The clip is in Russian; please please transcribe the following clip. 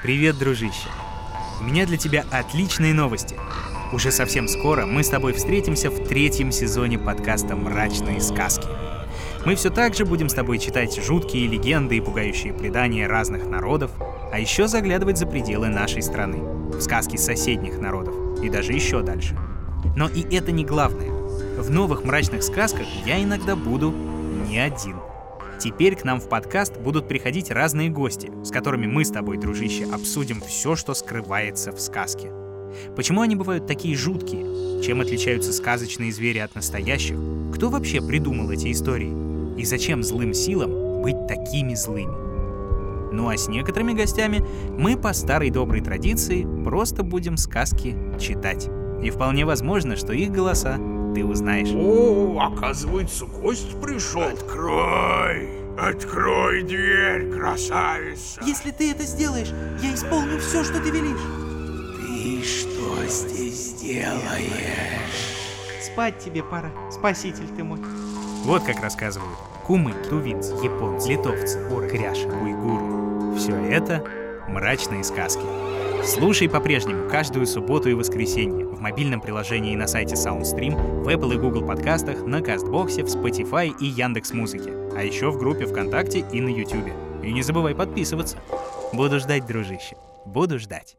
Привет, дружище! У меня для тебя отличные новости. Уже совсем скоро мы с тобой встретимся в третьем сезоне подкаста «Мрачные сказки». Мы все так же будем с тобой читать жуткие легенды и пугающие предания разных народов, а еще заглядывать за пределы нашей страны, в сказки соседних народов и даже еще дальше. Но и это не главное. В новых мрачных сказках я иногда буду не один. Теперь к нам в подкаст будут приходить разные гости, с которыми мы с тобой, дружище, обсудим все, что скрывается в сказке. Почему они бывают такие жуткие? Чем отличаются сказочные звери от настоящих? Кто вообще придумал эти истории? И зачем злым силам быть такими злыми? Ну а с некоторыми гостями мы по старой доброй традиции просто будем сказки читать. И вполне возможно, что их голоса ты узнаешь. О, оказывается, гость пришел. Открой! Открой дверь, красавица! Если ты это сделаешь, я исполню все, что ты велишь. Ты что здесь делаешь? Спать тебе пора, спаситель ты мой. Вот как рассказывают кумы, тувинцы, японцы, литовцы, оры, кряши, уйгуры. Все это мрачные сказки. Слушай по-прежнему каждую субботу и воскресенье в мобильном приложении на сайте SoundStream, в Apple и Google подкастах, на Кастбоксе, в Spotify и Яндекс Музыке, а еще в группе ВКонтакте и на YouTube. И не забывай подписываться. Буду ждать, дружище. Буду ждать.